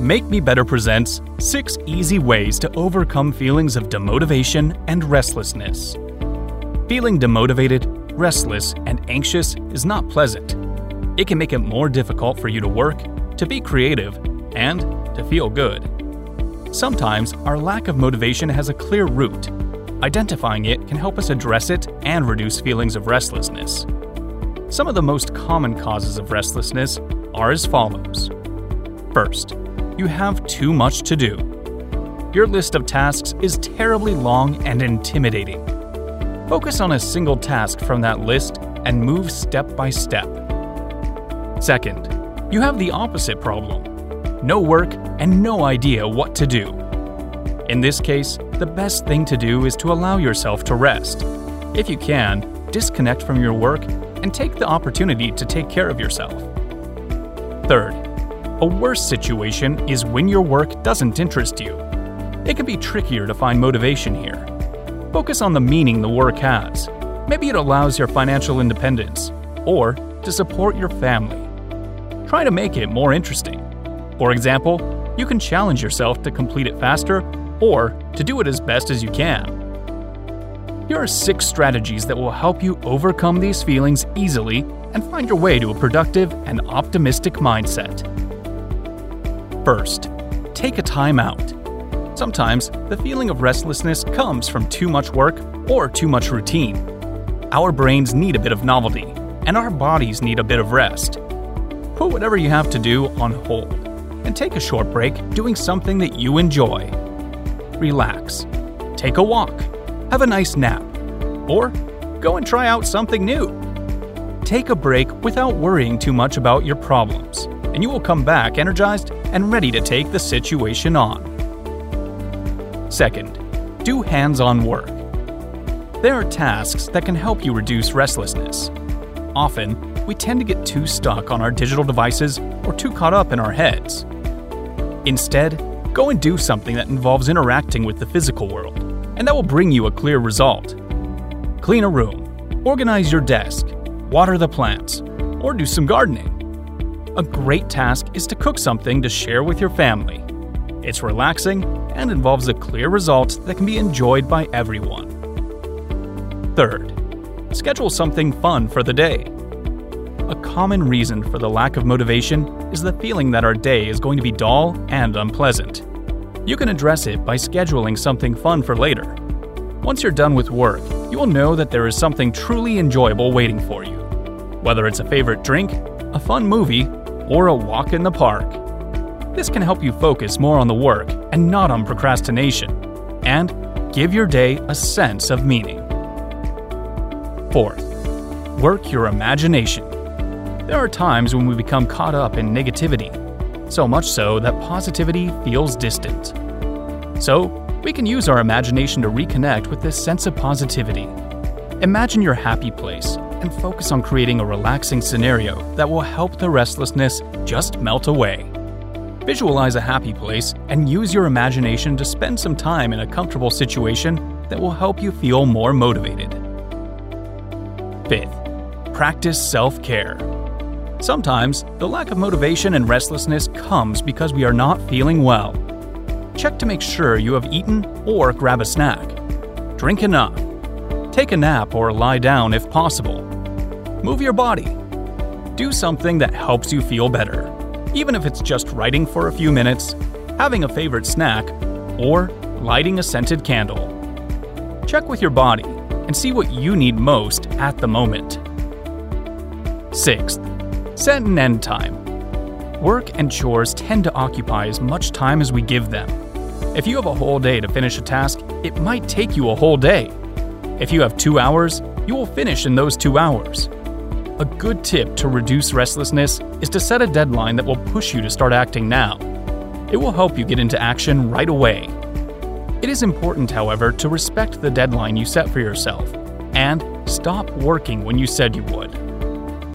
Make Me Better presents 6 easy ways to overcome feelings of demotivation and restlessness. Feeling demotivated, restless, and anxious is not pleasant. It can make it more difficult for you to work, to be creative, and to feel good. Sometimes our lack of motivation has a clear root. Identifying it can help us address it and reduce feelings of restlessness. Some of the most common causes of restlessness are as follows. First, you have too much to do. Your list of tasks is terribly long and intimidating. Focus on a single task from that list and move step by step. Second, you have the opposite problem no work and no idea what to do. In this case, the best thing to do is to allow yourself to rest. If you can, disconnect from your work and take the opportunity to take care of yourself. Third, a worse situation is when your work doesn't interest you. It can be trickier to find motivation here. Focus on the meaning the work has. Maybe it allows your financial independence, or to support your family. Try to make it more interesting. For example, you can challenge yourself to complete it faster or to do it as best as you can. Here are six strategies that will help you overcome these feelings easily and find your way to a productive and optimistic mindset. First, take a time out. Sometimes the feeling of restlessness comes from too much work or too much routine. Our brains need a bit of novelty, and our bodies need a bit of rest. Put whatever you have to do on hold and take a short break doing something that you enjoy. Relax. Take a walk have a nice nap, or go and try out something new. Take a break without worrying too much about your problems, and you will come back energized and ready to take the situation on. Second, do hands on work. There are tasks that can help you reduce restlessness. Often, we tend to get too stuck on our digital devices or too caught up in our heads. Instead, go and do something that involves interacting with the physical world and that will bring you a clear result. Clean a room, organize your desk, water the plants, or do some gardening. A great task is to cook something to share with your family. It's relaxing and involves a clear result that can be enjoyed by everyone. Third, schedule something fun for the day. A common reason for the lack of motivation is the feeling that our day is going to be dull and unpleasant. You can address it by scheduling something fun for later. Once you're done with work, you will know that there is something truly enjoyable waiting for you. Whether it's a favorite drink, a fun movie, or a walk in the park. This can help you focus more on the work and not on procrastination, and give your day a sense of meaning. Fourth, work your imagination. There are times when we become caught up in negativity so much so that positivity feels distant. So, we can use our imagination to reconnect with this sense of positivity. Imagine your happy place and focus on creating a relaxing scenario that will help the restlessness just melt away. Visualize a happy place and use your imagination to spend some time in a comfortable situation that will help you feel more motivated. Fifth, practice self care. Sometimes, the lack of motivation and restlessness comes because we are not feeling well. Check to make sure you have eaten or grab a snack. Drink enough. Take a nap or lie down if possible. Move your body. Do something that helps you feel better, even if it's just writing for a few minutes, having a favorite snack, or lighting a scented candle. Check with your body and see what you need most at the moment. Sixth, Set an end time. Work and chores tend to occupy as much time as we give them. If you have a whole day to finish a task, it might take you a whole day. If you have two hours, you will finish in those two hours. A good tip to reduce restlessness is to set a deadline that will push you to start acting now. It will help you get into action right away. It is important, however, to respect the deadline you set for yourself and stop working when you said you would.